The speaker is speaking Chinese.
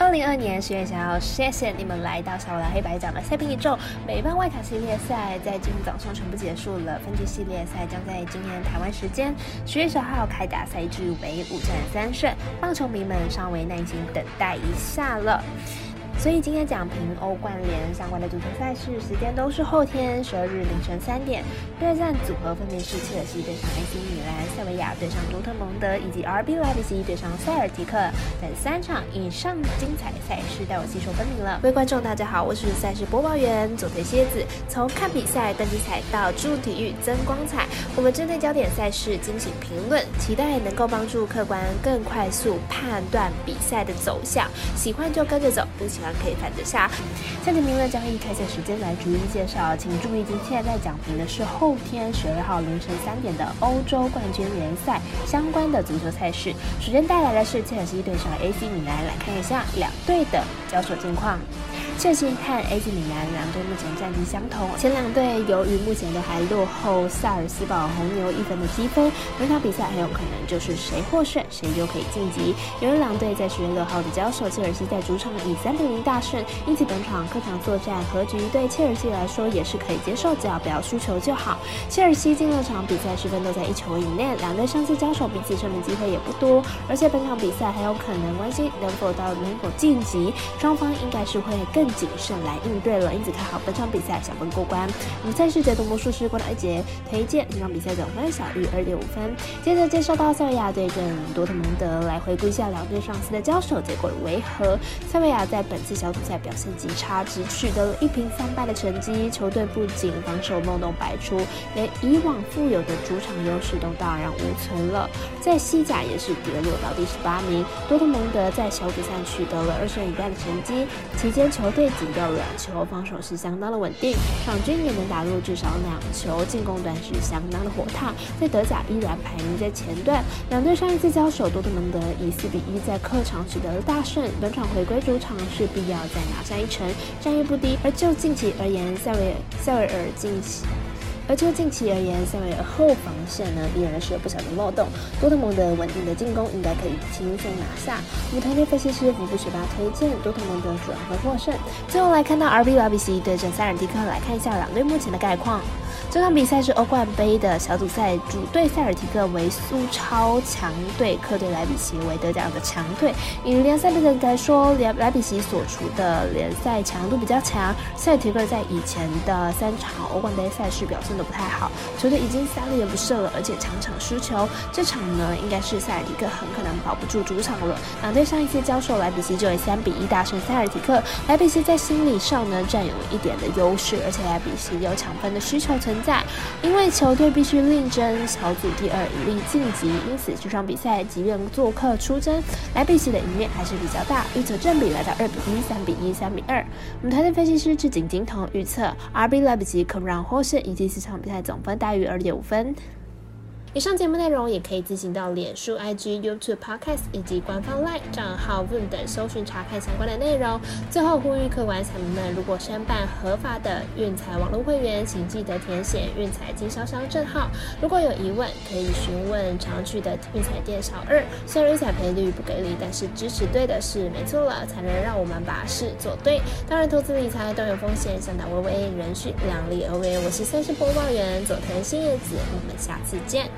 二零二年十月想要，谢谢你们来到小蓝黑白奖的赛评宇宙美邦外卡系列赛，在今天早上全部结束了。分区系列赛将在今天台湾时间十月十号开打，赛制为五战三胜，棒球迷们稍微耐心等待一下了。所以今天讲评欧冠联相关的足球赛事时间都是后天十二日凌晨三点。对战组合分别是切尔西对上 AC 米兰、塞维亚对上多特蒙德以及 RB 莱比锡对上塞尔提克等三场以上精彩赛事，带我细说分明了。各位观众大家好，我是赛事播报员左腿蝎子。从看比赛、登机彩到助体育增光彩，我们针对焦点赛事进行评论，期待能够帮助客观更快速判断比赛的走向。喜欢就跟着走，不喜欢。可以看得下。下面评论将以开赛时间来逐一介绍，请注意，今天在讲评的是后天十二号凌晨三点的欧洲冠军联赛相关的足球赛事。首先带来的是切尔西对上 AC 米兰，来看一下两队的交手近况。切尔西和 AC 米兰两队目前战绩相同，前两队由于目前都还落后萨尔斯堡红牛一分的积分，本场比赛很有可能就是谁获胜谁就可以晋级。由于两队在十月六号的交手，切尔西在主场以三比零大胜，因此本场客场作战和局对切尔西来说也是可以接受，只要不要输球就好。切尔西近六场比赛十分都在一球以内，两队上次交手彼此胜的机会也不多，而且本场比赛很有可能关系能否到能否晋级，双方应该是会更。谨慎来应对了，因此看好本场比赛小分过关。我们赛事解读魔术师郭德杰推荐这场比赛总分小于二点五分。接着介绍到塞维亚对阵多特蒙德，来回顾一下两队上次的交手结果为何。塞维亚在本次小组赛表现极差，只取得了一平三败的成绩，球队不仅防守漏洞百出，连以往富有的主场优势都荡然无存了。在西甲也是跌落到第十八名。多特蒙德在小组赛取得了二胜一败的成绩，期间球队。仅掉两球，防守是相当的稳定，场均也能打入至少两球，进攻端是相当的火烫，在德甲依然排名在前段。两队上一次交手，多特蒙德以四比一在客场取得了大胜，本场回归主场势必要再拿下一城，战役不低。而就近期而言，塞维塞维尔近期。而就近期而言，塞维尔后防线呢依然是有不小的漏洞。多特蒙德稳定的进攻应该可以轻松拿下。舞台内分析师福布学霸推荐多特蒙德主会获胜。最后来看到 RB 莱比锡对阵塞尔蒂克，来看一下两队目前的概况。这场比赛是欧冠杯的小组赛，主队塞尔提克为苏超强队，客队莱比锡为德甲的强队。以联赛杯来说，莱莱比锡所处的联赛强度比较强。塞尔提克在以前的三场欧冠杯赛事表现都不太好，球队已经三连不胜了，而且场场输球。这场呢，应该是塞尔提克很可能保不住主场了。两队上一次交手，莱比锡就以三比一大胜塞尔提克。莱比锡在心理上呢占有一点的优势，而且莱比锡有抢分的需求存。在，因为球队必须另争小组第二，以力晋级，因此这场比赛即便做客出征，莱比锡的赢面还是比较大，预测正比来到二比一、三比一、三比二。我们团队分析师赤井金童预测，RB 莱比锡可让获胜，以及四场比赛总分大于二点五分。以上节目内容也可以进行到脸书、IG、YouTube、Podcast 以及官方 LINE 账号 Room 等搜寻查看相关的内容。最后呼吁客官彩民们，如果申办合法的运彩网络会员，请记得填写运彩经销商证号。如果有疑问，可以询问常去的运彩店小二。虽然运彩赔率不给力，但是支持对的事没错了，才能让我们把事做对。当然，投资理财都有风险，想打微微，仍需量力而为。我是赛事播报员佐藤新叶子，我们下次见。